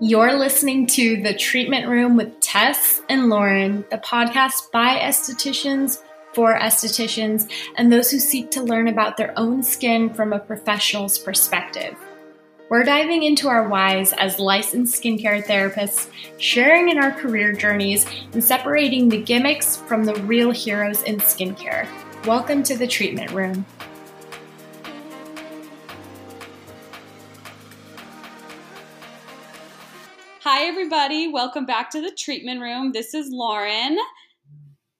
You're listening to The Treatment Room with Tess and Lauren, the podcast by estheticians for estheticians and those who seek to learn about their own skin from a professional's perspective. We're diving into our whys as licensed skincare therapists, sharing in our career journeys, and separating the gimmicks from the real heroes in skincare. Welcome to the treatment room. Hi, everybody. Welcome back to the treatment room. This is Lauren.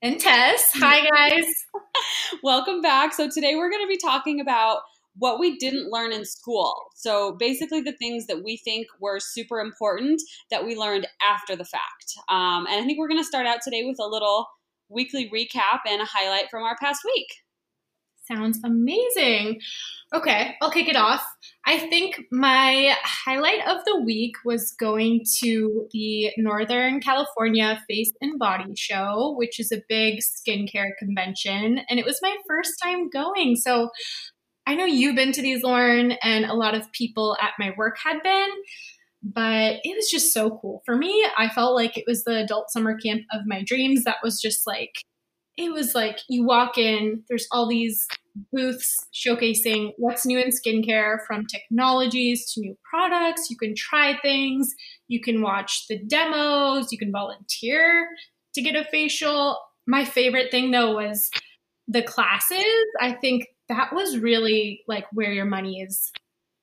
And Tess. Hi, guys. Welcome back. So, today we're going to be talking about what we didn't learn in school. So, basically, the things that we think were super important that we learned after the fact. Um, and I think we're going to start out today with a little weekly recap and a highlight from our past week. Sounds amazing. Okay, I'll kick it off. I think my highlight of the week was going to the Northern California Face and Body Show, which is a big skincare convention. And it was my first time going. So I know you've been to these, Lauren, and a lot of people at my work had been, but it was just so cool. For me, I felt like it was the adult summer camp of my dreams. That was just like, it was like you walk in, there's all these booths showcasing what's new in skincare from technologies to new products. You can try things, you can watch the demos, you can volunteer to get a facial. My favorite thing though was the classes. I think that was really like where your money is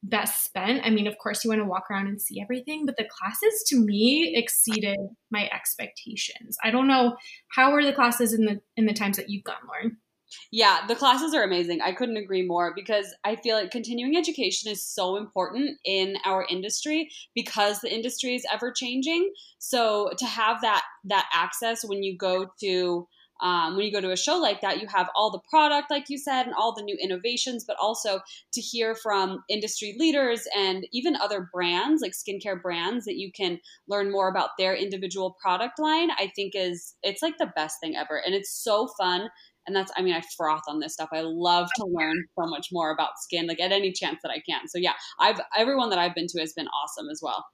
best spent. I mean, of course, you want to walk around and see everything, but the classes to me exceeded my expectations. I don't know how were the classes in the in the times that you've gone, Lauren. Yeah, the classes are amazing. I couldn't agree more because I feel like continuing education is so important in our industry because the industry is ever changing. So to have that that access when you go to um, when you go to a show like that, you have all the product, like you said, and all the new innovations, but also to hear from industry leaders and even other brands, like skincare brands, that you can learn more about their individual product line. I think is it's like the best thing ever, and it's so fun and that's i mean i froth on this stuff. I love to learn so much more about skin like at any chance that i can. So yeah i've everyone that i've been to has been awesome as well.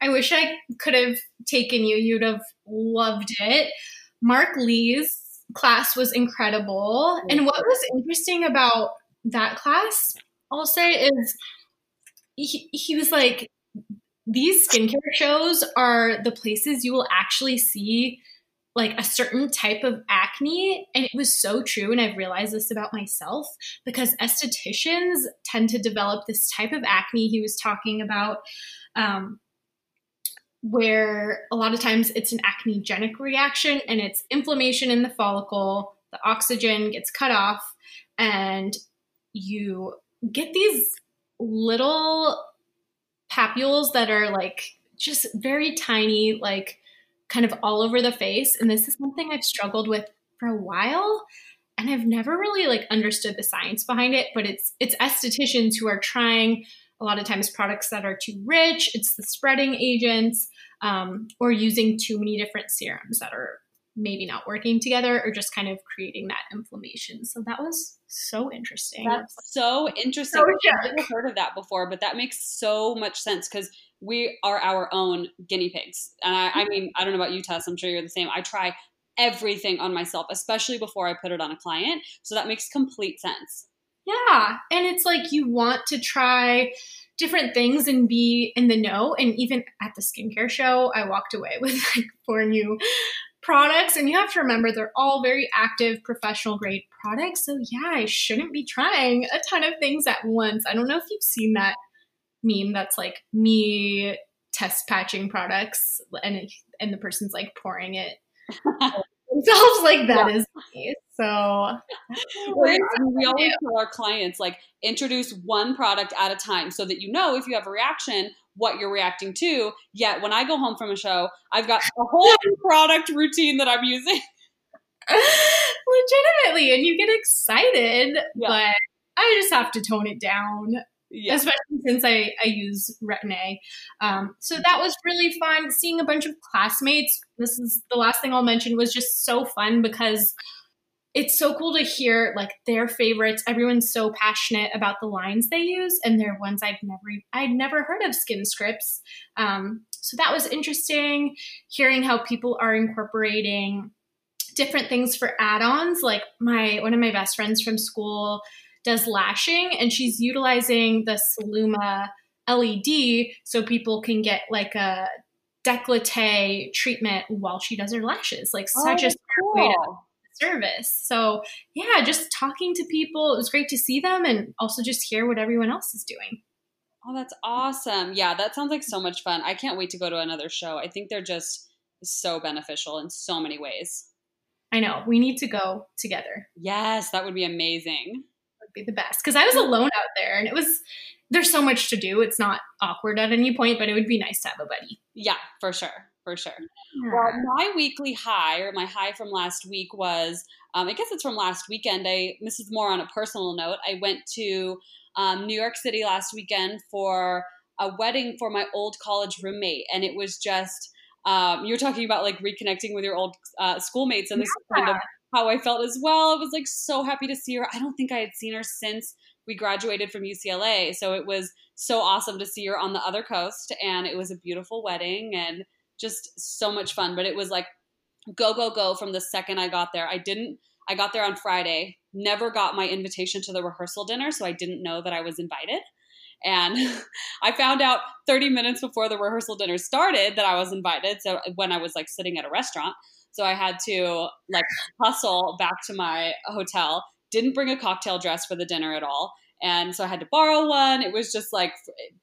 I wish i could have taken you. You'd have loved it. Mark Lees' class was incredible. And what was interesting about that class i'll say is he, he was like these skincare shows are the places you will actually see like a certain type of acne. And it was so true. And I've realized this about myself because estheticians tend to develop this type of acne he was talking about. Um, where a lot of times it's an acnegenic reaction and it's inflammation in the follicle, the oxygen gets cut off, and you get these little papules that are like just very tiny, like kind of all over the face. And this is something I've struggled with for a while. And I've never really like understood the science behind it, but it's it's estheticians who are trying a lot of times products that are too rich. It's the spreading agents, um, or using too many different serums that are maybe not working together, or just kind of creating that inflammation. So that was so interesting. That's so interesting. So I've never heard of that before, but that makes so much sense because we are our own guinea pigs. And I, I mean, I don't know about you, Tess. I'm sure you're the same. I try everything on myself, especially before I put it on a client. So that makes complete sense. Yeah. And it's like you want to try different things and be in the know. And even at the skincare show, I walked away with like four new products. And you have to remember they're all very active, professional grade products. So yeah, I shouldn't be trying a ton of things at once. I don't know if you've seen that meme that's like me test patching products and and the person's like pouring it themselves like that yeah. is me. So we, we always tell our clients like introduce one product at a time so that you know if you have a reaction what you're reacting to. Yet when I go home from a show, I've got a whole product routine that I'm using. Legitimately, and you get excited, yeah. but I just have to tone it down. Yeah. Especially since I, I use Retin-A. Um, so that was really fun. Seeing a bunch of classmates. This is the last thing I'll mention was just so fun because it's so cool to hear like their favorites. Everyone's so passionate about the lines they use, and they're ones I've never I'd never heard of skin scripts. Um, so that was interesting. Hearing how people are incorporating different things for add-ons. Like my one of my best friends from school does lashing, and she's utilizing the Celluma LED so people can get like a décolleté treatment while she does her lashes. Like oh, such a cool. way to service. So, yeah, just talking to people. It was great to see them and also just hear what everyone else is doing. Oh, that's awesome. Yeah, that sounds like so much fun. I can't wait to go to another show. I think they're just so beneficial in so many ways. I know. We need to go together. Yes, that would be amazing. Would be the best. Because I was alone out there and it was there's so much to do. It's not awkward at any point, but it would be nice to have a buddy. Yeah, for sure for sure. Yeah. Well, my weekly high or my high from last week was, um, I guess it's from last weekend. I this is more on a personal note. I went to um, New York City last weekend for a wedding for my old college roommate, and it was just um, you were talking about like reconnecting with your old uh, schoolmates, and this yeah. kind of how I felt as well. I was like so happy to see her. I don't think I had seen her since we graduated from UCLA, so it was so awesome to see her on the other coast, and it was a beautiful wedding and just so much fun. But it was like go, go, go from the second I got there. I didn't, I got there on Friday, never got my invitation to the rehearsal dinner, so I didn't know that I was invited. And I found out 30 minutes before the rehearsal dinner started that I was invited. So when I was like sitting at a restaurant, so I had to like hustle back to my hotel. Didn't bring a cocktail dress for the dinner at all. And so I had to borrow one. It was just like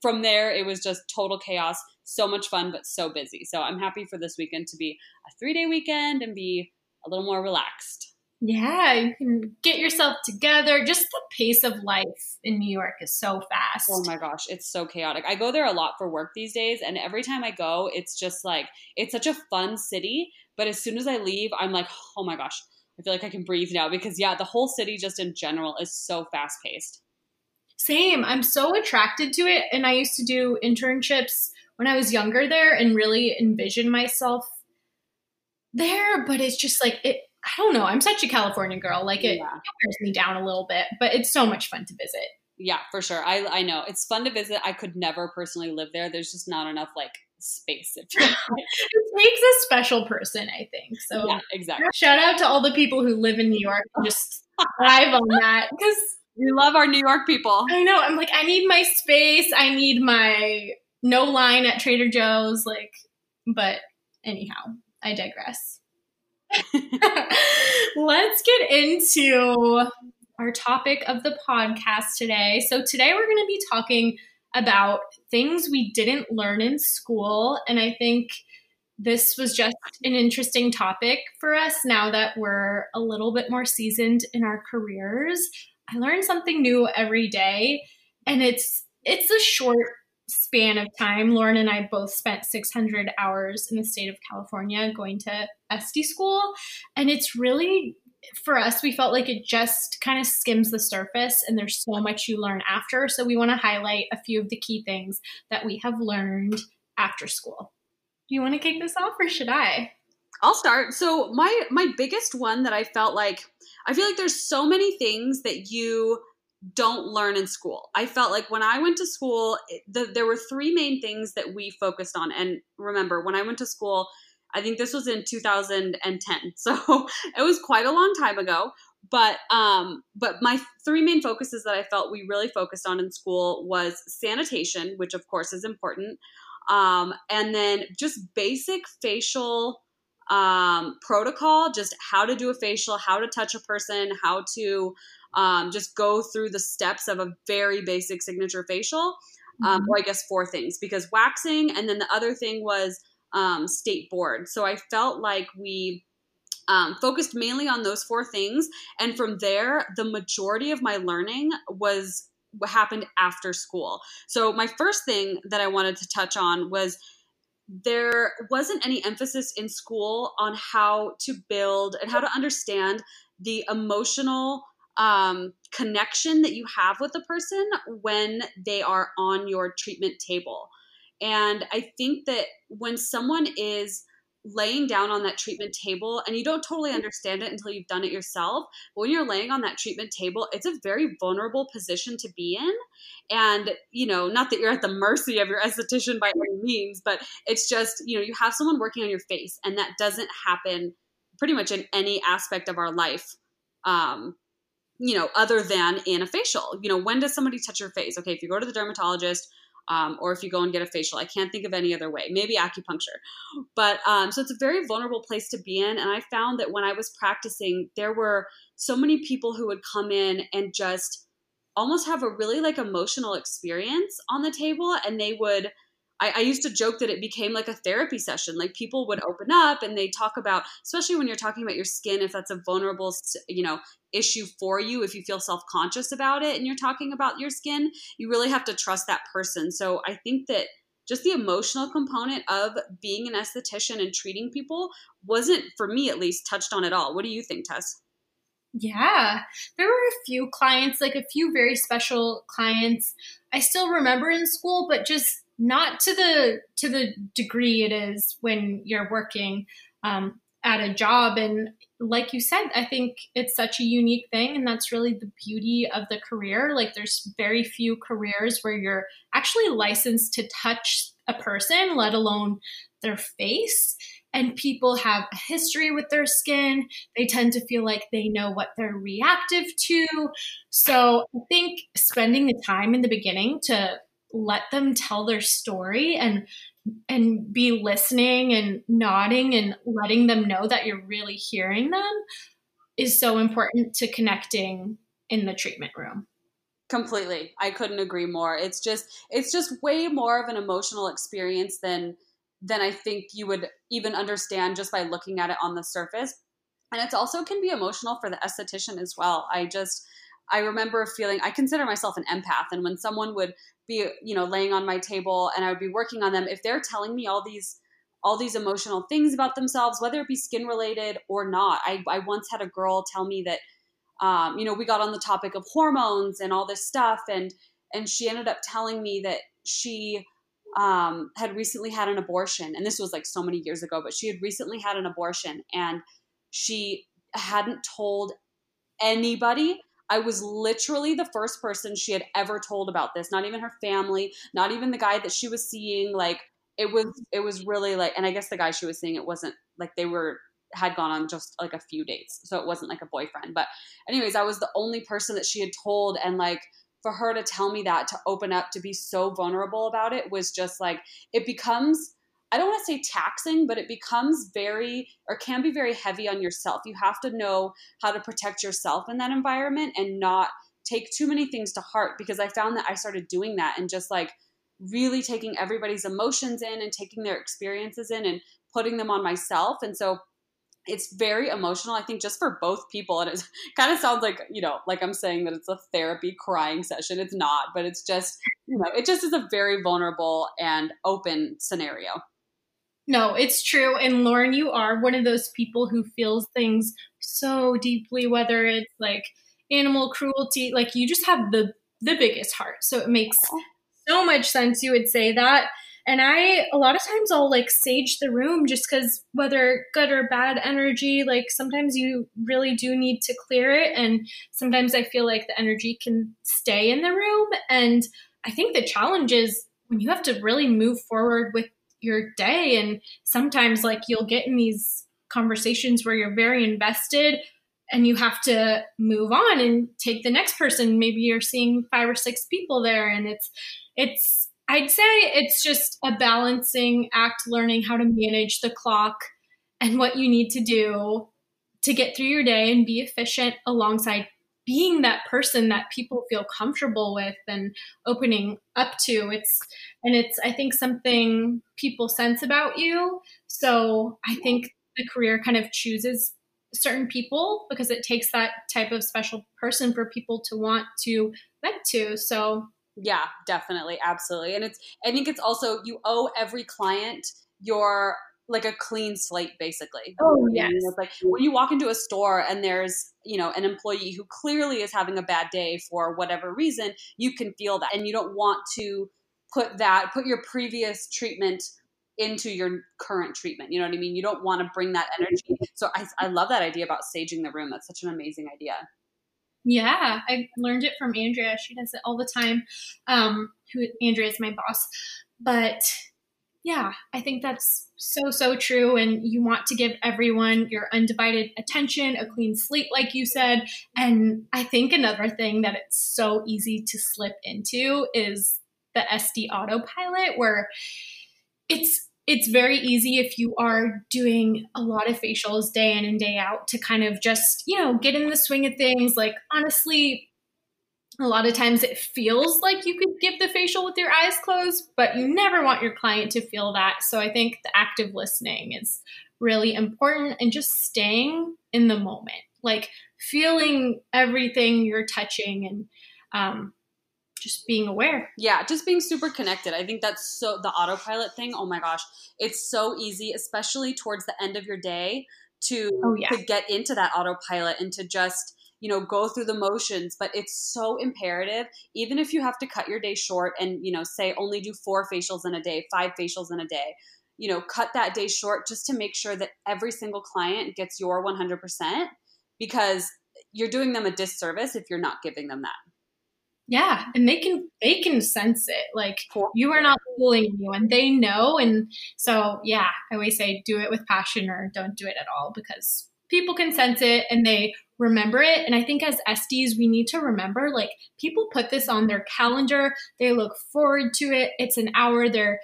from there, it was just total chaos. So much fun, but so busy. So I'm happy for this weekend to be a three day weekend and be a little more relaxed. Yeah, you can get yourself together. Just the pace of life in New York is so fast. Oh my gosh, it's so chaotic. I go there a lot for work these days, and every time I go, it's just like, it's such a fun city. But as soon as I leave, I'm like, oh my gosh, I feel like I can breathe now because, yeah, the whole city just in general is so fast paced. Same. I'm so attracted to it. And I used to do internships when I was younger there and really envision myself there. But it's just like, it, I don't know. I'm such a California girl. Like it, yeah. it wears me down a little bit, but it's so much fun to visit. Yeah, for sure. I, I know. It's fun to visit. I could never personally live there. There's just not enough like space. it takes a special person, I think. So yeah, exactly. Shout out to all the people who live in New York and just thrive on that because we love our New York people. I know. I'm like, I need my space. I need my no line at Trader Joe's. Like, but anyhow, I digress. Let's get into our topic of the podcast today. So, today we're going to be talking about things we didn't learn in school. And I think this was just an interesting topic for us now that we're a little bit more seasoned in our careers. I learn something new every day and it's it's a short span of time. Lauren and I both spent 600 hours in the state of California going to SD school and it's really for us we felt like it just kind of skims the surface and there's so much you learn after so we want to highlight a few of the key things that we have learned after school. Do you want to kick this off or should I? I'll start. So my my biggest one that I felt like I feel like there's so many things that you don't learn in school. I felt like when I went to school, the, there were three main things that we focused on. And remember, when I went to school, I think this was in 2010, so it was quite a long time ago. But um, but my three main focuses that I felt we really focused on in school was sanitation, which of course is important, um, and then just basic facial um, protocol, just how to do a facial, how to touch a person, how to um, just go through the steps of a very basic signature facial. Um, mm-hmm. Or I guess four things because waxing, and then the other thing was um, state board. So I felt like we um, focused mainly on those four things, and from there, the majority of my learning was what happened after school. So my first thing that I wanted to touch on was there wasn't any emphasis in school on how to build and how to understand the emotional um, connection that you have with a person when they are on your treatment table. And I think that when someone is laying down on that treatment table and you don't totally understand it until you've done it yourself but when you're laying on that treatment table it's a very vulnerable position to be in and you know not that you're at the mercy of your esthetician by any means but it's just you know you have someone working on your face and that doesn't happen pretty much in any aspect of our life um, you know, other than in a facial. You know, when does somebody touch your face? Okay, if you go to the dermatologist, um, or if you go and get a facial. I can't think of any other way. Maybe acupuncture. But um, so it's a very vulnerable place to be in. And I found that when I was practicing, there were so many people who would come in and just almost have a really like emotional experience on the table and they would I, I, used to joke that it became like a therapy session. Like people would open up and they talk about, especially when you're talking about your skin, if that's a vulnerable, you know, issue for you, if you feel self conscious about it and you're talking about your skin, you really have to trust that person. So I think that just the emotional component of being an esthetician and treating people wasn't, for me at least, touched on at all. What do you think, Tess? Yeah, there were a few clients, like a few very special clients. I still remember in school, but just not to the to the degree it is when you're working um, at a job. And like you said i think it's such a unique thing and that's really the beauty of the career. Like there's very few careers where you're actually licensed to touch a person let alone their face. And people have a history with their skin. They tend to feel like they know what they're reactive to. So i think spending the time in the beginning to let them tell their story and and be listening and nodding and letting them know that you're really hearing them is so important to connecting in the treatment room. Completely. I couldn't agree more. It's just it's just way more of an emotional experience than than i think you would even understand just by looking at it on the surface. And it's also can be emotional for the esthetician as well. I just I remember feeling I consider myself an empath and when someone would be you know laying on my table and i would be working on them if they're telling me all these all these emotional things about themselves whether it be skin related or not i, I once had a girl tell me that um, you know we got on the topic of hormones and all this stuff and and she ended up telling me that she um, had recently had an abortion and this was like so many years ago but she had recently had an abortion and she hadn't told anybody I was literally the first person she had ever told about this. Not even her family, not even the guy that she was seeing. Like it was, it was really like, and I guess the guy she was seeing, it wasn't like they were had gone on just like a few dates, so it wasn't like a boyfriend. But anyways, I was the only person that she had told, and like for her to tell me that to open up to be so vulnerable about it was just like it becomes I don't want to say taxing, but it becomes very or can be very heavy on yourself. You have to know how to protect yourself in that environment and not take too many things to heart because I found that I started doing that and just like really taking everybody's emotions in and taking their experiences in and putting them on myself. And so it's very emotional, I think, just for both people. And it kind of sounds like, you know, like I'm saying that it's a therapy crying session. It's not, but it's just, you know, it just is a very vulnerable and open scenario. No, it's true. And Lauren, you are one of those people who feels things so deeply, whether it's like animal cruelty, like you just have the the biggest heart. So it makes so much sense you would say that. And I a lot of times I'll like sage the room just cuz whether good or bad energy, like sometimes you really do need to clear it and sometimes I feel like the energy can stay in the room and I think the challenge is when you have to really move forward with your day. And sometimes like you'll get in these conversations where you're very invested and you have to move on and take the next person. Maybe you're seeing five or six people there and it's it's i'd say it's just a balancing act learning how to manage the clock and what you need to do to get through your day and be efficient alongside being that person that people feel comfortable with and opening up to it's and it's i think something people sense about you so i think the career kind of chooses certain people because it takes that type of special person for people to want to vent to. So yeah, definitely, absolutely. And it's I think it's also you owe every client your like a clean slate basically. Oh yes. It's like when you walk into a store and there's, you know, an employee who clearly is having a bad day for whatever reason, you can feel that and you don't want to put that put your previous treatment into your current treatment. You know what I mean? You don't want to bring that energy. So I, I love that idea about saging the room. That's such an amazing idea. Yeah, I learned it from Andrea. She does it all the time. Um, who Andrea is my boss, but yeah, I think that's so so true. And you want to give everyone your undivided attention, a clean slate, like you said. And I think another thing that it's so easy to slip into is the SD autopilot, where it's it's very easy if you are doing a lot of facials day in and day out to kind of just, you know, get in the swing of things. Like, honestly, a lot of times it feels like you could give the facial with your eyes closed, but you never want your client to feel that. So I think the active listening is really important and just staying in the moment, like feeling everything you're touching and um, just being aware. Yeah, just being super connected. I think that's so the autopilot thing. Oh my gosh, it's so easy, especially towards the end of your day, to oh, yeah. to get into that autopilot and to just you know go through the motions but it's so imperative. Even if you have to cut your day short and you know say only do four facials in a day five facials in a day you know cut that day short just to make sure that every single client gets your 100% because you're doing them a disservice if you're not giving them that. Yeah, and they can they can sense it. Like you are not fooling you and They know and so yeah, I always say do it with passion or don't do it at all because people can sense it and they remember it. And I think as SDs, we need to remember like people put this on their calendar. They look forward to it. It's an hour they're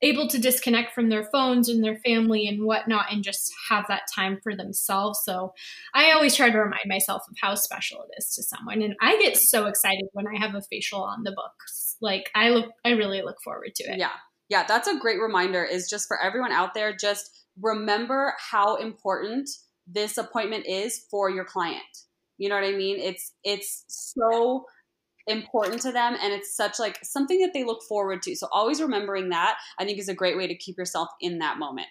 able to disconnect from their phones and their family and whatnot and just have that time for themselves. So I always try to remind myself of how special it is to someone. And I get so excited when I have a facial on the books. Like I look I really look forward to it. Yeah. Yeah, that's a great reminder is just for everyone out there, just remember how important this appointment is for your client. You know what I mean? It's it's so important to them and it's such like something that they look forward to. So always remembering that I think is a great way to keep yourself in that moment.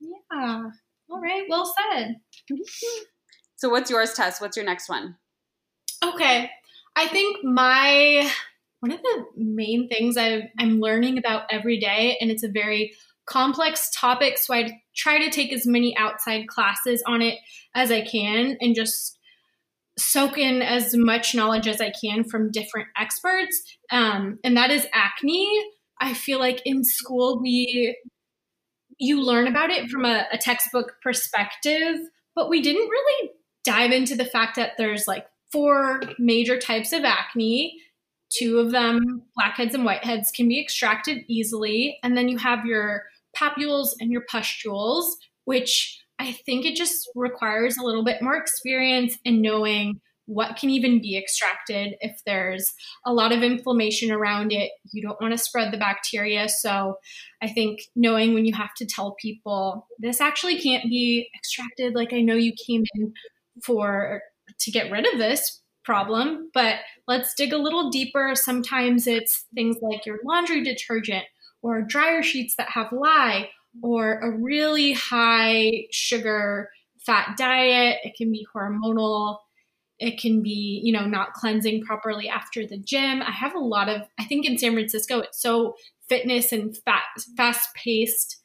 Yeah. All right. Well said. so what's yours, Tess? What's your next one? Okay. I think my one of the main things i am learning about every day, and it's a very complex topic, so I try to take as many outside classes on it as I can and just soak in as much knowledge as I can from different experts, um, and that is acne. I feel like in school we you learn about it from a, a textbook perspective, but we didn't really dive into the fact that there's like four major types of acne. Two of them, blackheads and whiteheads, can be extracted easily, and then you have your papules and your pustules, which I think it just requires a little bit more experience in knowing what can even be extracted if there's a lot of inflammation around it. You don't want to spread the bacteria. So I think knowing when you have to tell people this actually can't be extracted, like I know you came in for to get rid of this problem, but let's dig a little deeper. Sometimes it's things like your laundry detergent or dryer sheets that have lye or a really high sugar fat diet. It can be hormonal. It can be, you know, not cleansing properly after the gym. I have a lot of, I think in San Francisco, it's so fitness and fat, fast paced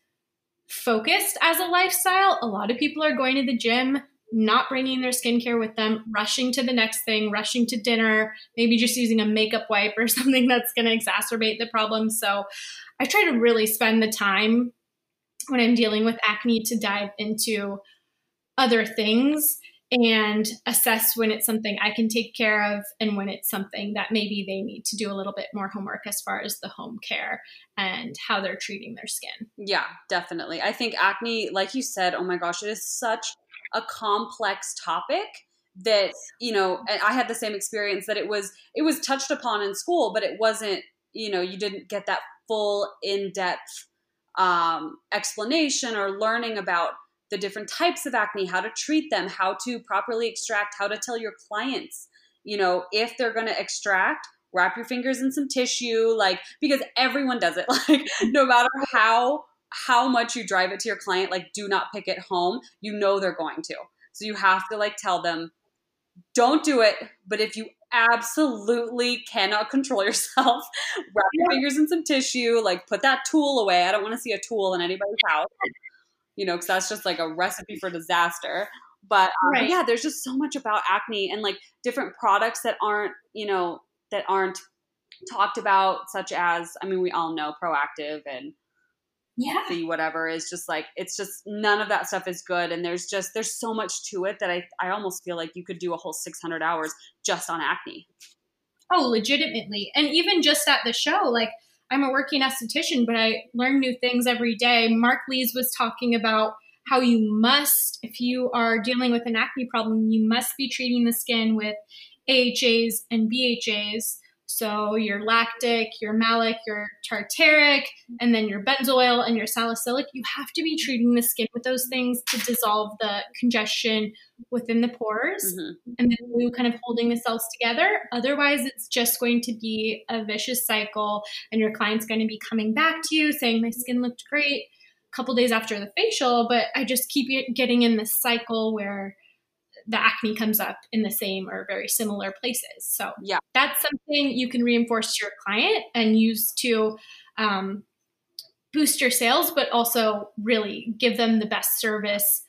focused as a lifestyle. A lot of people are going to the gym, not bringing their skincare with them, rushing to the next thing, rushing to dinner, maybe just using a makeup wipe or something that's going to exacerbate the problem. So I try to really spend the time when I'm dealing with acne to dive into other things and assess when it's something I can take care of and when it's something that maybe they need to do a little bit more homework as far as the home care and how they're treating their skin. Yeah, definitely. I think acne, like you said, oh my gosh, it is such a complex topic that you know i had the same experience that it was it was touched upon in school but it wasn't you know you didn't get that full in-depth um, explanation or learning about the different types of acne, how to treat them, how to properly extract, how to tell your clients, you know, if they're going to extract, wrap your fingers in some tissue, like because everyone does it. Like no matter how how much you drive it to your client, like do not pick it home. You know they're going to. So you have to like tell them, don't do it. But if you absolutely cannot control yourself, wrap your fingers in some tissue, like put that tool away. I don't want to see a tool in anybody's house, you know, because that's just like a recipe for disaster. But um, right. yeah, there's just so much about acne and like different products that aren't, you know, that aren't talked about, such as, I mean, we all know Proactiv and yeah. the whatever is just like it's just none of that stuff is good and there's just there's so much to it that i i almost feel like you could do a whole 600 hours just on acne. Oh legitimately and even just at the show like i'm a working esthetician but i learn new things every day. Mark Lees was talking about how you must if you are dealing with an acne problem you must be treating the skin with ahas and bhas so your lactic, your malic, your tartaric, and then your benzoyl and your salicylic, you have to be treating the skin with those things to dissolve the congestion within the pores mm-hmm. and the glue kind of holding the cells together. Otherwise, it's just going to be a vicious cycle, and your client's going to be coming back to you saying, My skin looked great a couple days after the facial, but I just keep getting in this cycle where the acne comes up in the same or very similar places. So yeah, that's something you can reinforce to your client and use to um, boost your sales, but also really give them the best service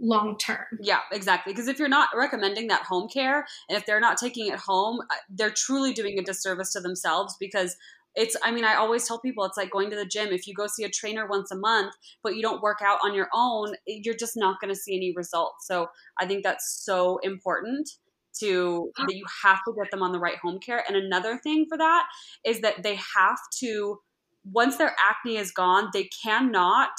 long term. Yeah, exactly. Because if you're not recommending that home care and if they're not taking it home, uh, they're truly doing a disservice to themselves because it's i mean i always tell people it's like going to the gym. If you go see a trainer once a month but you don't work out on your own you're just not going to see any results. So i think that's so important to that you have to get them on the right home care. And another thing for that is that they have to once their acne is gone they cannot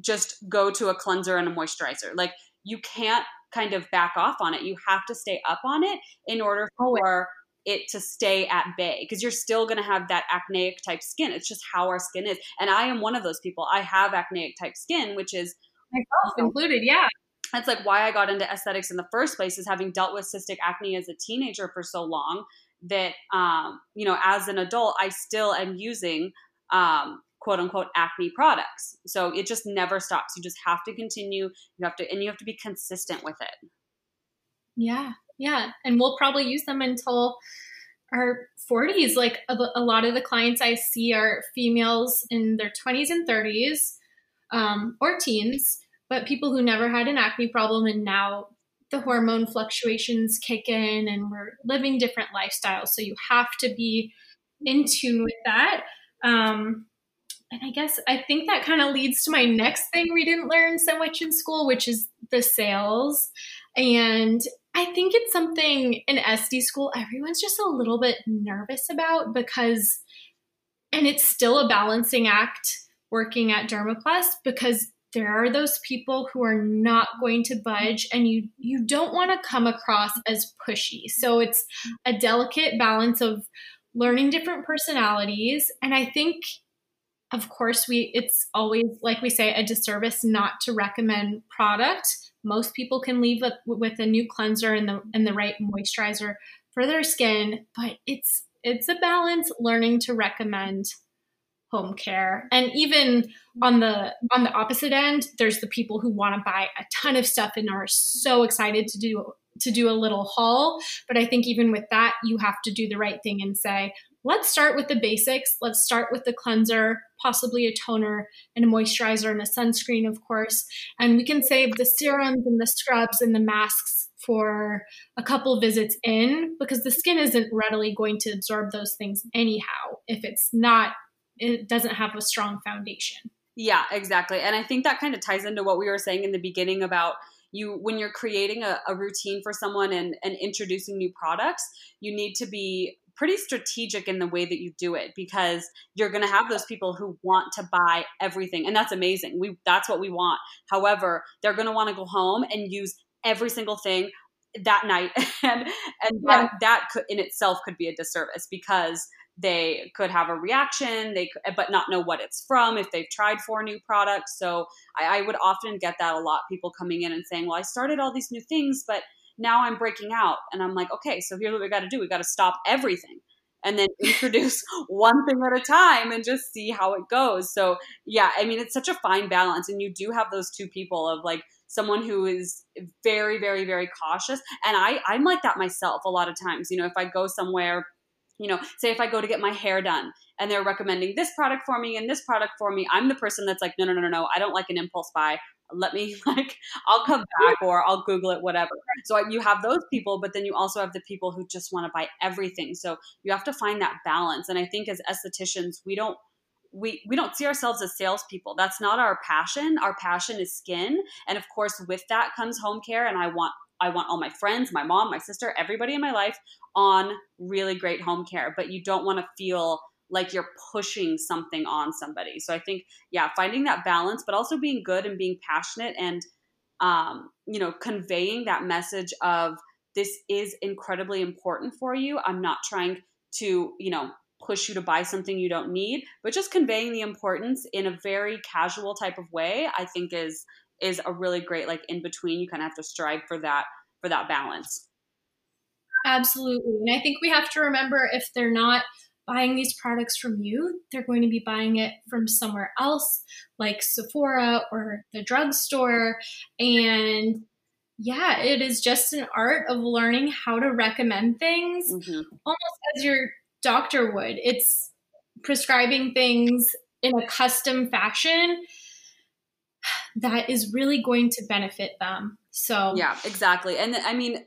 just go to a cleanser and a moisturizer. Like you can't kind of back off on it. You have to stay up on it in order oh, for it to stay at bay because you're still going to have that acneic type skin. It's just how our skin is. And I am one of those people. I have acneic type skin, which is myself included. Yeah. That's like why I got into aesthetics in the first place is having dealt with cystic acne as a teenager for so long that, um, you know, as an adult, I still am using, um, quote unquote acne products. So it just never stops. You just have to continue. You have to, and you have to be consistent with it. Yeah. Yeah. And we'll probably use them until our 40s. Like a, a lot of the clients I see are females in their 20s and 30s um, or teens, but people who never had an acne problem and now the hormone fluctuations kick in and we're living different lifestyles. So you have to be in tune with that. Um, and I guess I think that kind of leads to my next thing we didn't learn so much in school, which is the sales. And I think it's something in SD school everyone's just a little bit nervous about because, and it's still a balancing act working at Dermaplus because there are those people who are not going to budge and you you don't want to come across as pushy. So it's a delicate balance of learning different personalities and I think of course we it's always like we say a disservice not to recommend product most people can leave with, with a new cleanser and the and the right moisturizer for their skin, but it's it's a balance learning to recommend home care. And even on the on the opposite end, there's the people who want to buy a ton of stuff and are so excited to do to do a little haul. But I think even with that, you have to do the right thing and say, let's start with the basics. Let's start with the cleanser, possibly a toner and a moisturizer and a sunscreen, of course. And we can save the serums and the scrubs and the masks for a couple visits in because the skin isn't readily going to absorb those things anyhow if it's not, it doesn't have a strong foundation. Yeah, exactly. And I think that kind of ties into what we were saying in the beginning about you when you're creating a, a routine for someone and, and introducing new products, you need to be pretty strategic in the way that you do it because you're going to have those people who want to buy everything and that's amazing. We that's what we want. However they're going to want to go home and use every single thing that night and and yeah. that, that could in itself could be a disservice because they could have a reaction they could, but not know what it's from if they've tried four new products. So I, I would often get that a lot people coming in and saying well i started all these new things but now i'm breaking out and i'm like okay so here's what we got to do we got to stop everything and then introduce one thing at a time and just see how it goes. So, yeah, I mean, it's such a fine balance. And you do have those two people of like someone who is very, very, very cautious. And I, I'm like that myself a lot of times. You know, if I go somewhere, you know, say if I go to get my hair done and they're recommending this product for me and this product for me, I'm the person that's like, no, no, no, no, no, I don't like an impulse buy let me like i'll come back or i'll google it whatever. So you have those people but then you also have the people who just want to buy everything. So you have to find that balance. And i think as estheticians we don't we we don't see ourselves as salespeople. That's not our passion. Our passion is skin. And of course with that comes home care. And i want I want all my friends, my mom, my sister, everybody in my life on really great home care, but you don't want to feel like you're pushing something on somebody. So I think, yeah, finding that balance, but also being good and being passionate and, um, you know, conveying that message of this is incredibly important for you. I'm not trying to, you know, push you to buy something you don't need, but just conveying the importance in a very casual type of way, I think is is a really great like in between. You kind of have to strive for that for that balance. Absolutely. And I think we have to remember if they're not buying these products from you, they're going to be buying it from somewhere else, like Sephora or the drugstore. And yeah, it is just an art of learning how to recommend things mm-hmm. almost as your doctor would. It's prescribing things in a custom fashion that is really going to benefit them. So, yeah, exactly. And I mean,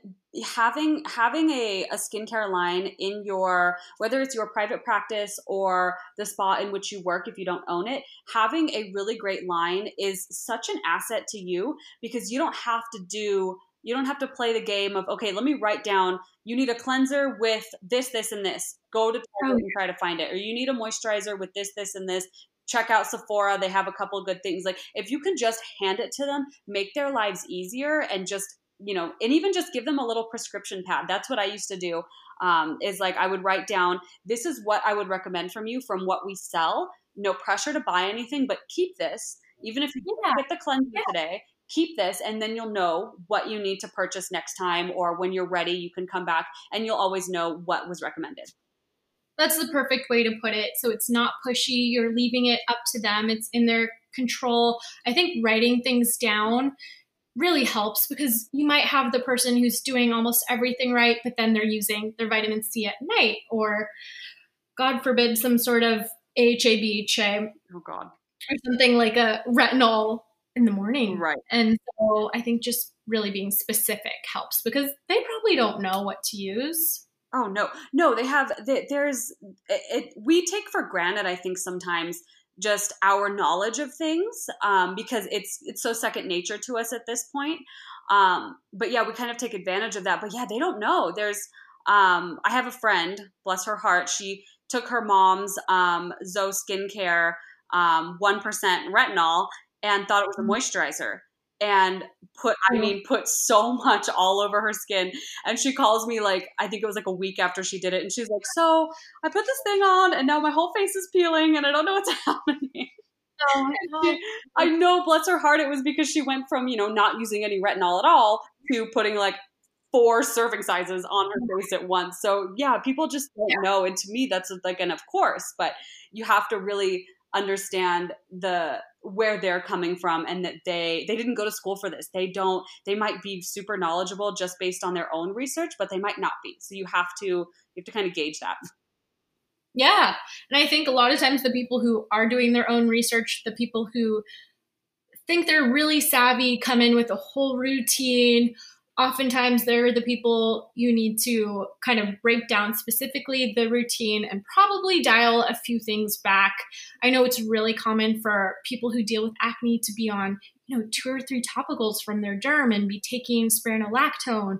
having having a, a skincare line in your whether it's your private practice or the spa in which you work if you don't own it having a really great line is such an asset to you because you don't have to do you don't have to play the game of okay let me write down you need a cleanser with this this and this go to oh, Target and try to find it or you need a moisturizer with this this and this check out Sephora. They have a couple good things. Like if you can just hand it to them, make their lives easier and just you know, and even just give them a little prescription pad. That's what I used to do. Um, is like I would write down, this is what I would recommend from you from what we sell. No pressure to buy anything, but keep this. Even if you yeah. get the cleanser yeah. today, keep this, and then you'll know what you need to purchase next time, or when you're ready, you can come back, and you'll always know what was recommended. That's the perfect way to put it. So it's not pushy. You're leaving it up to them. It's in their control. I think writing things down really helps because you might have the person who's doing almost everything right, but then they're using their vitamin C at night, or God forbid, some sort of AHA, BHA. Oh, God. Or something like a retinol in the morning. Right. And so I think just really being specific helps because they probably don't know what to use. Oh no, no, they have. They, there's it, We take for granted, I think, sometimes just our knowledge of things um, because it's it's so second nature to us at this point. Um, but yeah, we kind of take advantage of that. But yeah, they don't know. There's um, I have a friend, bless her heart, she took her mom's um, ZO skincare um, one percent retinol and thought it was a mm-hmm. moisturizer and put I mean put so much all over her skin. And she calls me like I think it was like a week after she did it and she's like, "So, I put this thing on and now my whole face is peeling and I don't know what's happening." Oh, I know, bless her heart, it was because she went from, you know, not using any retinol at all to putting like four serving sizes on her mm-hmm. face at once. So, yeah, people just don't yeah. know. And to me, that's like an of course, but you have to really understand the where they're coming from and that they they didn't go to school for this. They don't they might be super knowledgeable just based on their own research but they might not be. So you have to you have to kind of gauge that. Yeah. And i think a lot of times the people who are doing their own research the people who think they're really savvy come in with a whole routine oftentimes they're the people you need to kind of break down specifically the routine and probably dial a few things back. I know it's really common for people who deal with acne to be on, you know, two or three topicals from their derm and be taking spironolactone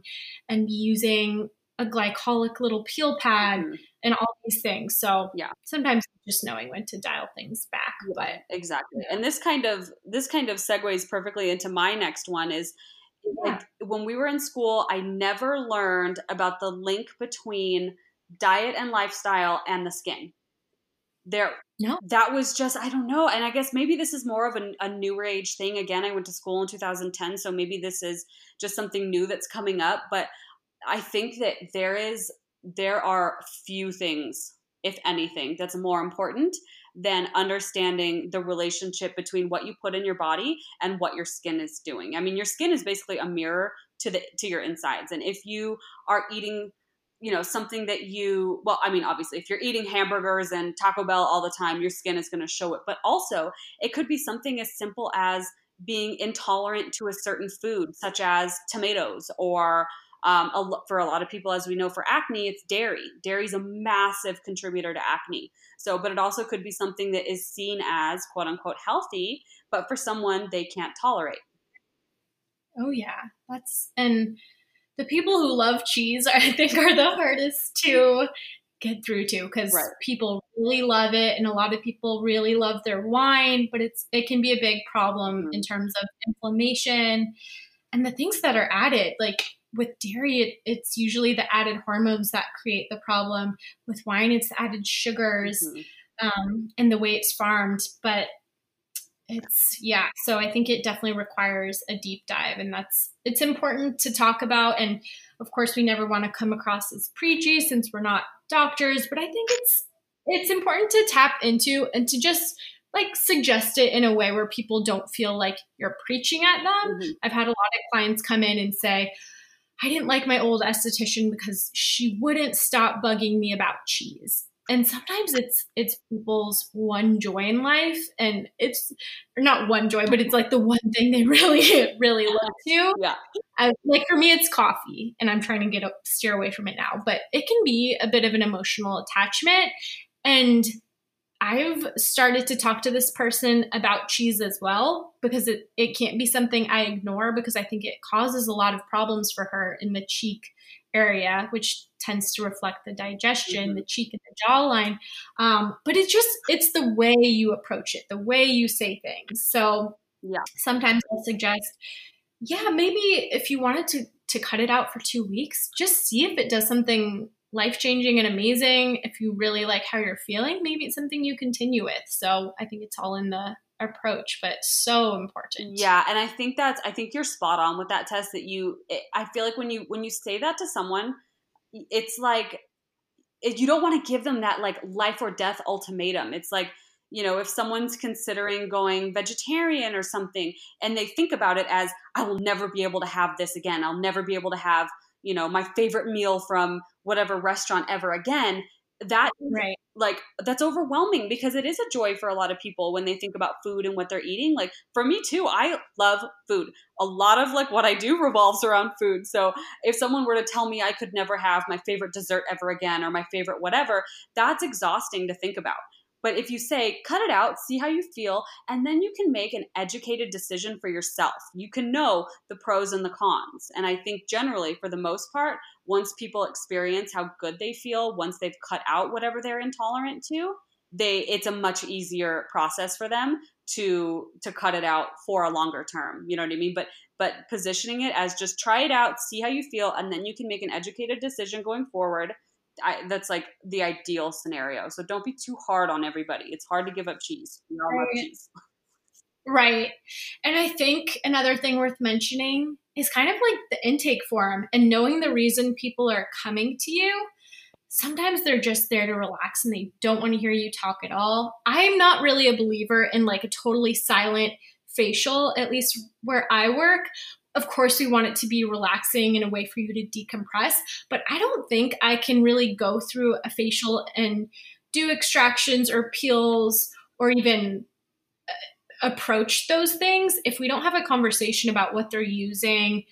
and be using a glycolic little peel pad mm-hmm. and all these things. So yeah, sometimes just knowing when to dial things back. But exactly. Yeah. And this kind of this kind of segues perfectly into my next one is like when we were in school, I never learned about the link between diet and lifestyle and the skin. There, no, that was just I don't know, and I guess maybe this is more of a, a newer age thing. Again, I went to school in 2010, so maybe this is just something new that's coming up. But I think that there is there are few things, if anything, that's more important than understanding the relationship between what you put in your body and what your skin is doing. I mean, your skin is basically a mirror to the to your insides. And if you are eating you know something that you well i mean obviously if you're eating hamburgers and taco bell all the time your skin is going to show it but also it could be something as simple as being intolerant to a certain food such as tomatoes or um, a, for a lot of people, as we know, for acne, it's dairy. Dairy is a massive contributor to acne. So, but it also could be something that is seen as quote unquote healthy, but for someone they can't tolerate. Oh, yeah. That's, and the people who love cheese, I think, are the hardest to get through to because right. people really love it and a lot of people really love their wine but it's it can be a big problem mm-hmm. in terms of inflammation and the things that are added like with dairy, it, it's usually the added hormones that create the problem. With wine, it's the added sugars mm-hmm. um, and the way it's farmed. But it's yeah so i think it definitely requires a deep dive and that's it's important to talk about and of course we never want to come across as preachy since we're not doctors but i think it's it's important to tap into and to just like suggest it in a way where people don't feel like you're preaching at them mm-hmm. i've had a lot of clients come in and say I didn't like my old esthetician because she wouldn't stop bugging me about cheese. And sometimes it's it's people's one joy in life, and it's not one joy, but it's like the one thing they really really love to. Yeah. Uh, like for me, it's coffee, and I'm trying to get up, steer away from it now. But it can be a bit of an emotional attachment, and I've started to talk to this person about cheese as well because it, it can't be something I ignore because I think it causes a lot of problems for her in the cheek area, which tends to reflect the digestion, mm-hmm. the cheek and the jawline. Um, but it's just, it's the way you approach it, the way you say things. So yeah. sometimes I'll suggest, yeah, maybe if you wanted to, to cut it out for two weeks, just see if it does something life changing and amazing. If you really like how you're feeling, maybe it's something you continue with. So I think it's all in the approach, but so important. Yeah, and I think that's I think you're spot on with that Tess that you it, I feel like when you when you say that to someone, it's like you don't want to give them that like life or death ultimatum. It's like you know, if someone's considering going vegetarian or something and they think about it as, I will never be able to have this again. I'll never be able to have you know my favorite meal from whatever restaurant ever again that right. like that's overwhelming because it is a joy for a lot of people when they think about food and what they're eating like for me too i love food. A lot of like what i do revolves around food so if someone were to tell me i could never have my favorite dessert ever again or my favorite whatever that's exhausting to think about but if you say, cut it out, see how you feel, and then you can make an educated decision for yourself. You can know the pros and the cons. And I think generally, for the most part, once people experience how good they feel, once they've cut out whatever they're intolerant to, they it's a much easier process for them to to cut it out for a longer term you know what i mean but but positioning it as just try it out see how you feel and then you can make an educated decision going forward I, that's like the ideal scenario. So don't be too hard on everybody. It's hard to give up cheese. We all right. love cheese. Right. And I think another thing worth mentioning is kind of like the intake form and knowing the reason people are coming to you. Sometimes they're just there to relax and they don't want to hear you talk at all. I'm not really a believer in like a totally silent facial, at least where I work, of course we want it to be relaxing and a way for you to decompress but i don't think i can really go through a facial and do extractions or peels or even uh, approach those things if we don't have a conversation about what they're using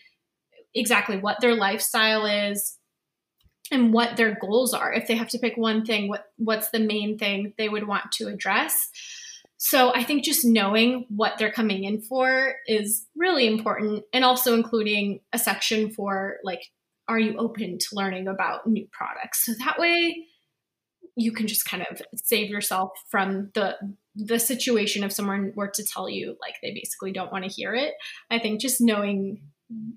exactly what their lifestyle is and what their goals are. If they have to pick one thing what what's the main thing they would want to address so I think just knowing what they're coming in for is really important and also including a section for like are you open to learning about new products? So that way you can just kind of save yourself from the the situation if someone were to tell you like they basically don't want to hear it. I think just knowing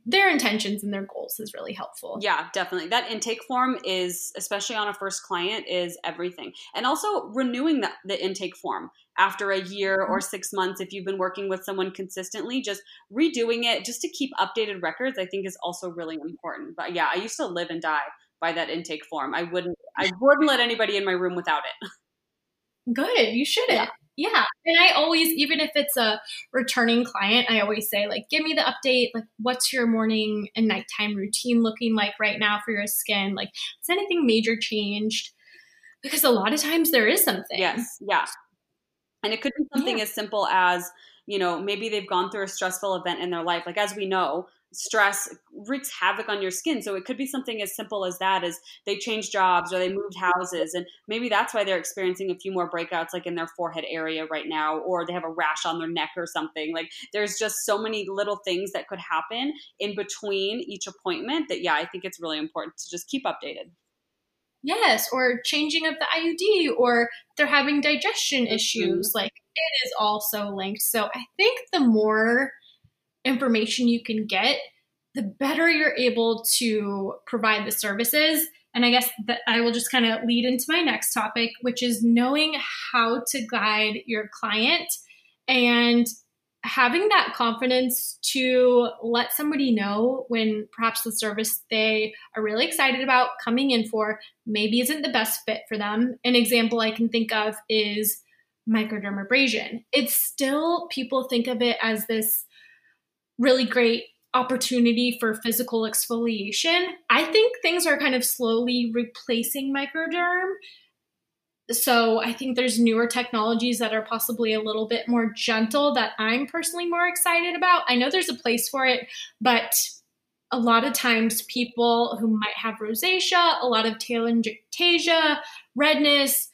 their intentions and their goals is really helpful. Yeah, definitely. That intake form is, especially on a first client, is everything. And also renewing the, the intake form after a year or mm-hmm. six months, if you've been working with someone consistently, just redoing it just to keep updated records, I think is also really important. But yeah, I used to live and die by that intake form. I wouldn't, I wouldn't let anybody in my room without it. Good. You shouldn't. Yeah. Yeah. And I always, even if it's a returning client, I always say, like, give me the update. Like, what's your morning and nighttime routine looking like right now for your skin? Like, has anything major changed? Because a lot of times there is something. Yes. Yeah. And it could be something yeah. as simple as, you know, maybe they've gone through a stressful event in their life. Like, as we know, stress wreaks havoc on your skin. So it could be something as simple as that as they changed jobs or they moved houses and maybe that's why they're experiencing a few more breakouts like in their forehead area right now or they have a rash on their neck or something. Like there's just so many little things that could happen in between each appointment that yeah, I think it's really important to just keep updated. Yes, or changing of the IUD or they're having digestion mm-hmm. issues. Mm-hmm. Like it is also linked. So I think the more information you can get, the better you're able to provide the services. And I guess that I will just kind of lead into my next topic, which is knowing how to guide your client and having that confidence to let somebody know when perhaps the service they are really excited about coming in for maybe isn't the best fit for them. An example I can think of is microdermabrasion. It's still, people think of it as this really great opportunity for physical exfoliation. I think things are kind of slowly replacing microderm. So I think there's newer technologies that are possibly a little bit more gentle that I'm personally more excited about. I know there's a place for it, but a lot of times people who might have rosacea, a lot of telangiectasia, redness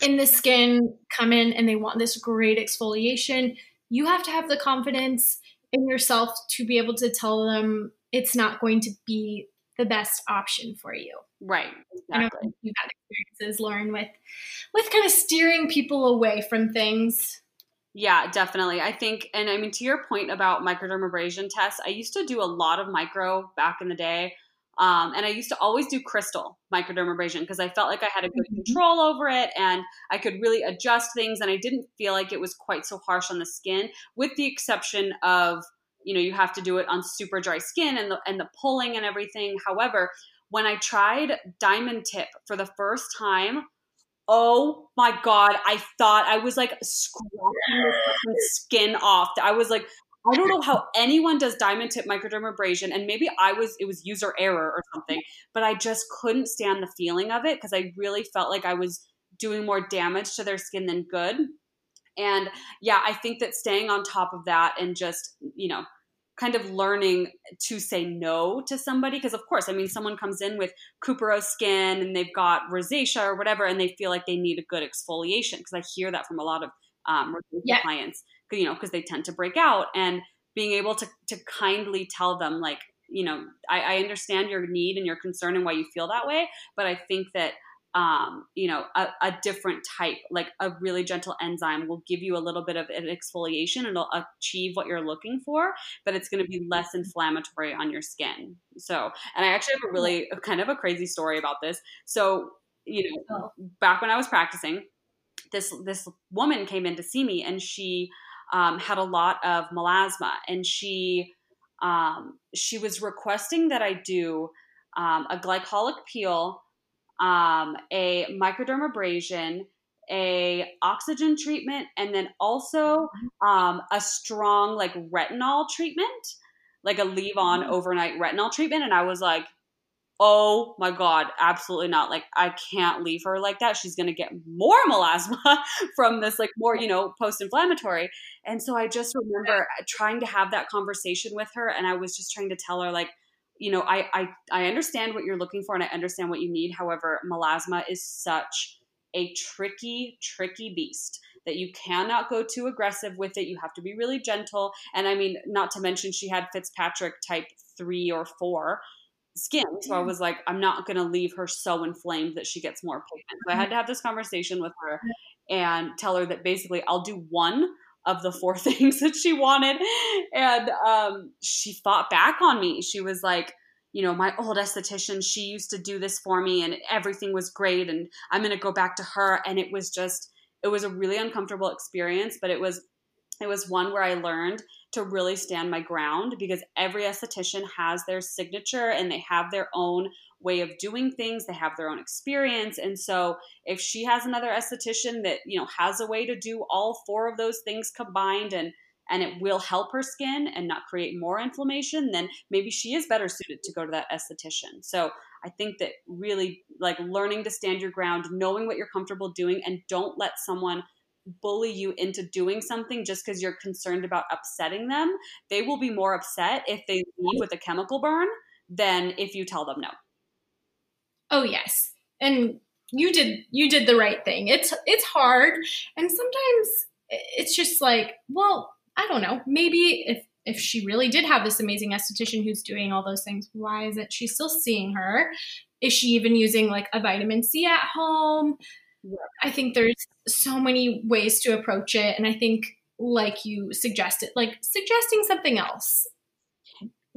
in the skin come in and they want this great exfoliation. You have to have the confidence in yourself to be able to tell them it's not going to be the best option for you. Right. Exactly. I know you've had experiences, Lauren, with with kind of steering people away from things. Yeah, definitely. I think, and I mean, to your point about microdermabrasion Tess, I used to do a lot of micro back in the day. Um, and I used to always do crystal microdermabrasion because I felt like I had a good mm-hmm. control over it and I could really adjust things and I didn't feel like it was quite so harsh on the skin, with the exception of, you know, you have to do it on super dry skin and the and the pulling and everything. However, when I tried diamond tip for the first time, oh my god, I thought I was like scratching the skin off. I was like, I don't know how anyone does diamond tip microdermabrasion, and maybe I was it was user error or something, but I just couldn't stand the feeling of it because I really felt like I was doing more damage to their skin than good. And yeah, I think that staying on top of that and just you know kind of learning to say no to somebody because of course i mean someone comes in with couperose skin and they've got rosacea or whatever and they feel like they need a good exfoliation because i hear that from a lot of um, yeah. clients you know, because they tend to break out and being able to, to kindly tell them like, you know, I, I understand your need and your concern and why you feel that way, but I think that um, you know, a, a, different type, like a really gentle enzyme, will give you a little bit of an exfoliation and it'll achieve what you're looking for, but it's going to be less inflammatory on your skin. So, and I actually have a really kind of a crazy story about this. So, you know, oh. back when I was practicing, this this woman came in to see me, and she um, had a lot of melasma, and she um, she was requesting that I do um, a glycolic peel, um, a microdermabrasion, a oxygen treatment, and then also um, a strong like retinol treatment, like a leave on mm-hmm. overnight retinol treatment. And I was like, oh my god absolutely not like i can't leave her like that. She's going to get more melasma from this like more you know post-inflammatory. And so i just remember trying to have that conversation with her and i was just trying to tell her like you know i i, I understand what you're looking for and i understand what you need. However melasma is such a tricky tricky beast that you cannot go too aggressive with it. You have to be really gentle. And i mean not to mention she had fitzpatrick type 3 or 4 skin. So I was like, I'm not going to leave her so inflamed that she gets more pigment. So I had to have this conversation with her and tell her that basically I'll do one of the four things that she wanted. And um, she fought back on me. She was like, you know, my old esthetician, she used to do this for me and everything was great. And I'm going to go back to her. And it was just, it was a really uncomfortable experience, but it was, it was one where I learned to really stand my ground because every esthetician has their signature and they have their own way of doing things. They have their own experience. And so if she has another esthetician that you know has a way to do all four of those things combined and and it will help her skin and not create more inflammation then maybe she is better suited to go to that esthetician. So i think that really like learning to stand your ground knowing what you're comfortable doing and don't let someone bully you into doing something just because you're concerned about upsetting them they will be more upset if they leave with a chemical burn than if you tell them no Oh yes. And you did you did the right thing. It's it's hard and sometimes it's just like, well, I don't know. Maybe if if she really did have this amazing esthetician who's doing all those things, why is it she's still seeing her? Is she even using like a vitamin C at home? I think there's so many ways to approach it. And I think, like you suggested, like suggesting something else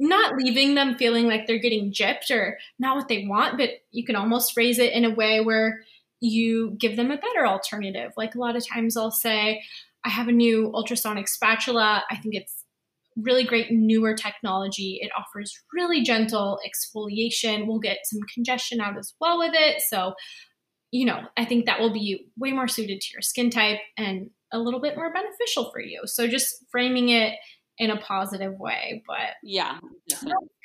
not leaving them feeling like they're getting gypped or not what they want, but you can almost phrase it in a way where you give them a better alternative. Like a lot of times I'll say, I have a new ultrasonic spatula. I think it's really great newer technology. It offers really gentle exfoliation. We'll get some congestion out as well with it. So, you know, I think that will be way more suited to your skin type and a little bit more beneficial for you. So just framing it in a positive way. But yeah,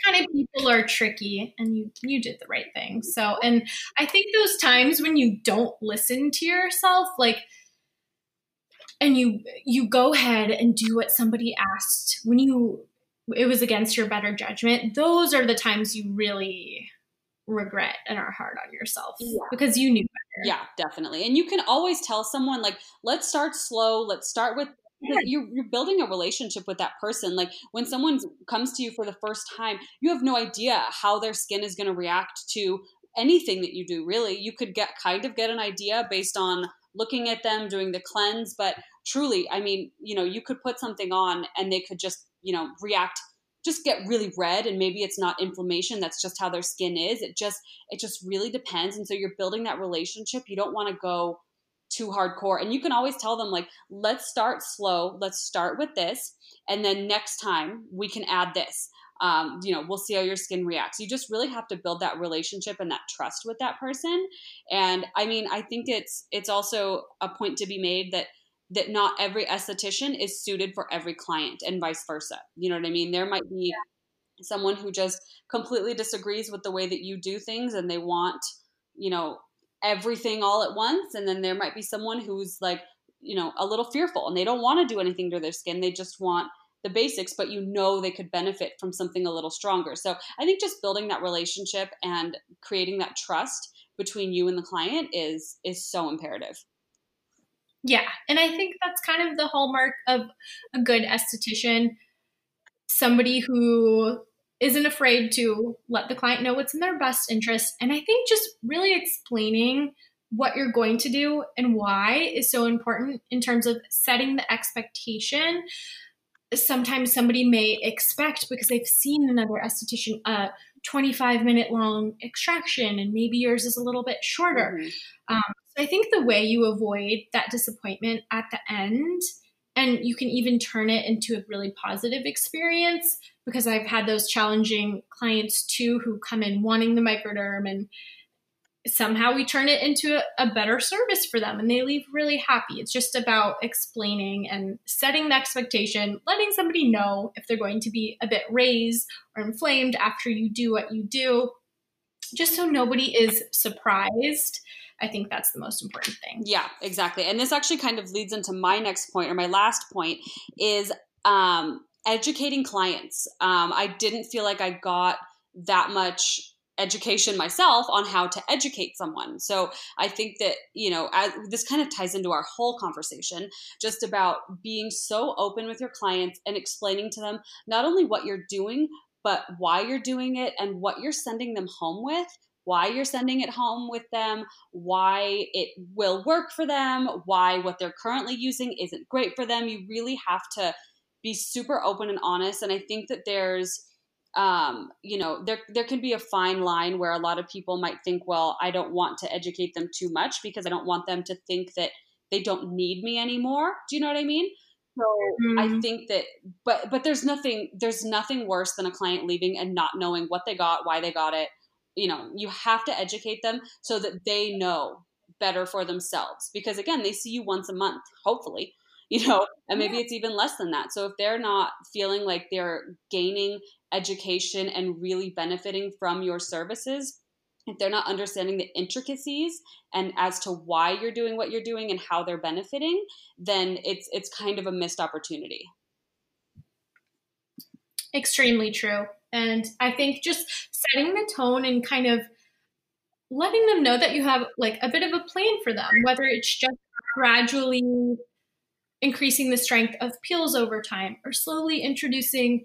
kind of people are tricky, and you you did the right thing. So, and I think those times when you don't listen to yourself, like and you you go ahead and do what somebody asked when you it was against your better judgment those are the times you really regret and are hard on yourself yeah. because you knew better. Yeah, definitely. And you can always tell someone like, let's start slow. Let's start with you're, you're building a relationship with that person like when someone comes to you for the first time you have no idea how their skin is going to react to anything that you do really you could get kind of get an idea based on looking at them doing the cleanse but truly i mean you know you could put something on and they could just you know react just get really red and maybe it's not inflammation that's just how their skin is it just it just really depends and so you're building that relationship you don't want to go too hardcore. And you can always tell them, like, let's start slow. Let's start with this. And then next time we can add this. Um, you know, we'll see how your skin reacts. You just really have to build that relationship and that trust with that person. And I mean, I think it's it's also a point to be made that that not every esthetician is suited for every client and vice versa. You know what I mean? There might be yeah. someone who just completely disagrees with the way that you do things and they want, you know, everything all at once and then there might be someone who's like you know a little fearful and they don't want to do anything to their skin they just want the basics but you know they could benefit from something a little stronger so i think just building that relationship and creating that trust between you and the client is is so imperative yeah and i think that's kind of the hallmark of a good esthetician somebody who isn't afraid to let the client know what's in their best interest. And I think just really explaining what you're going to do and why is so important in terms of setting the expectation. Sometimes somebody may expect because they've seen another esthetician a 25 minute long extraction and maybe yours is a little bit shorter. Mm-hmm. Um, so I think the way you avoid that disappointment at the end and you can even turn it into a really positive experience because I've had those challenging clients too who come in wanting the microderm and somehow we turn it into a, a, better service for them and they leave really happy. It's just about explaining and setting the expectation, letting somebody know if they're going to be a bit raised or inflamed after you do what you do, just so nobody is surprised I think that's the most important thing. Yeah, exactly. And this actually kind of leads into my next point or my last point is um, educating clients. Um, I didn't feel like I got that much education myself on how to educate someone. So I think that, you know, as, this kind of ties into our whole conversation just about being so open with your clients and explaining to them not only what you're doing, but why you're doing it and what you're sending them home with why you're sending it home with them, why it will work for them, why what they're currently using isn't great for them. You really have to be super open and honest. And I think that there's, um, you know, there there can be a fine line where a lot of people might think, well, I don't want to educate them too much because I don't want them to think that they don't need me anymore. Do you know what I mean? So mm-hmm. I think that, but but there's nothing there's nothing worse than a client leaving and not knowing what they got, why they got it. You know, you have to educate them so that they know better for themselves because again, they see you once a month, hopefully, you know, and maybe yeah. it's even less than that. So if they're not feeling like they're gaining education and really benefiting from your services, if they're not understanding the intricacies and as to why you're doing what you're doing and how they're benefiting, then it's it's kind of a missed opportunity. Extremely true. And I think just setting the tone and kind of letting them know that you have like a bit of a plan for them, whether it's just gradually increasing the strength of peels over time or slowly introducing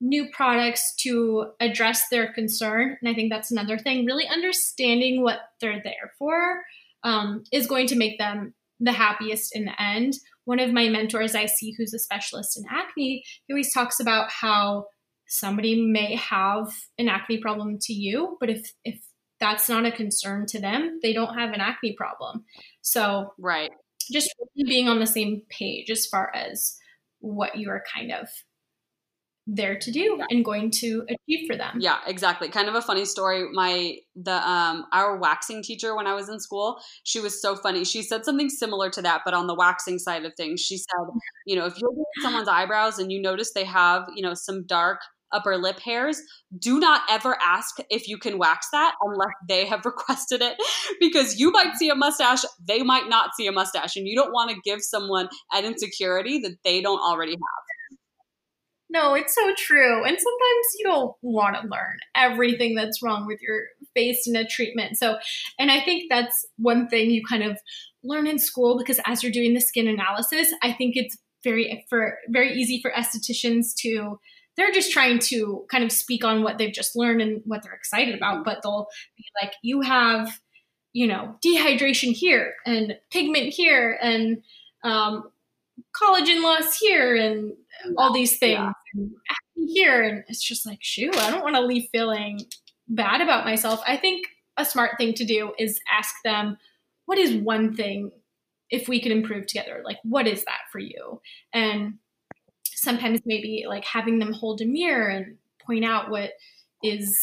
new products to address their concern. And I think that's another thing. Really understanding what they're there for um, is going to make them the happiest in the end. One of my mentors I see who's a specialist in acne, he always talks about how somebody may have an acne problem to you, but if if that's not a concern to them, they don't have an acne problem. So right, just being on the same page as far as what you are kind of there to do and going to achieve for them. Yeah, exactly. Kind of a funny story. My the um our waxing teacher when I was in school, she was so funny. She said something similar to that, but on the waxing side of things. She said, you know, if you're doing someone's eyebrows and you notice they have, you know, some dark upper lip hairs, do not ever ask if you can wax that unless they have requested it because you might see a mustache, they might not see a mustache, and you don't want to give someone an insecurity that they don't already have. No, it's so true. And sometimes you don't want to learn everything that's wrong with your face in a treatment. So, and I think that's one thing you kind of learn in school because as you're doing the skin analysis, I think it's very for very easy for estheticians to they're just trying to kind of speak on what they've just learned and what they're excited about, but they'll be like, you have, you know, dehydration here and pigment here and um, collagen loss here and all these things yeah. and here. And it's just like shoot i don't want to leave feeling bad about myself. I think a smart thing to do is ask them what is one thing if we could improve together? Like what is that for you? And sometimes maybe like having them hold a mirror and point out what is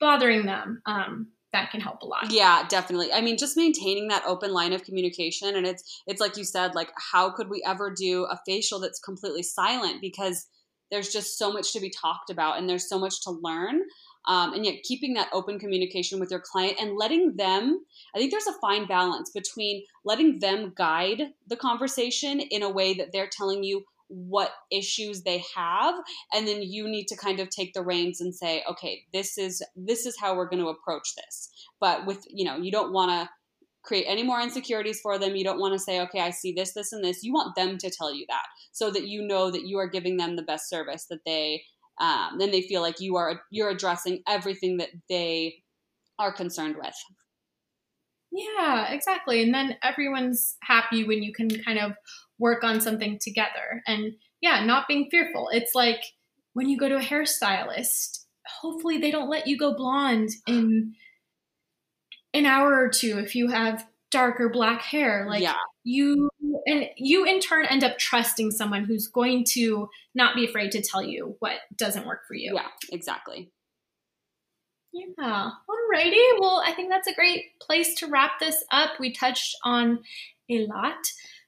bothering them um, that can help a lot. Yeah, definitely. I mean, just maintaining that open line of communication and it's it's like you said like how could we ever do a facial that's completely silent because there's just so much to be talked about and there's so much to learn. Um, and yet keeping that open communication with your client and letting them i think there's a fine balance between letting them guide the conversation in a way that they're telling you what issues they have and then you need to kind of take the reins and say okay this is this is how we're going to approach this. But with you know you don't want to create any more insecurities for them. You don't want to say okay i see this this and this. You want them to tell you that so that you know that you are giving them the best service that they um, then they feel like you are you're addressing everything that they are concerned with yeah exactly and then everyone's happy when you can kind of work on something together. And yeah, not being fearful. It's like when you go to a hairstylist, hopefully they don't let you go blonde in an hour or two if you have darker black hair. Like yeah. you and you in turn end up trusting someone who's going to not be afraid to tell you what doesn't work for you. Yeah, exactly. Yeah. Alrighty. Well, I think that's a great place to wrap this up. We touched on a lot.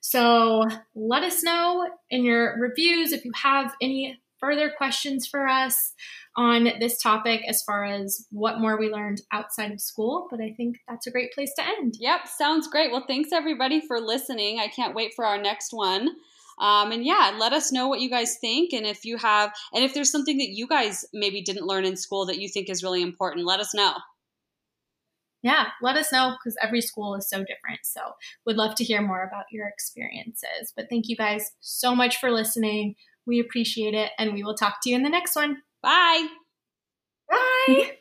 So let us know in your reviews if you have any further questions for us on this topic as far as what more we learned outside of school. But I think that's a great place to end. Yep, sounds great. Well, thanks everybody for listening. I can't wait for our next one. Um, and yeah, let us know what you guys think. And if you have, and if there's something that you guys maybe didn't learn in school that you think is really important, let us know yeah, let us know because every school is so different. So, would love to hear more about your experiences. But thank you guys so much for listening. We appreciate it, and we will talk to you in the next one. Bye. Bye.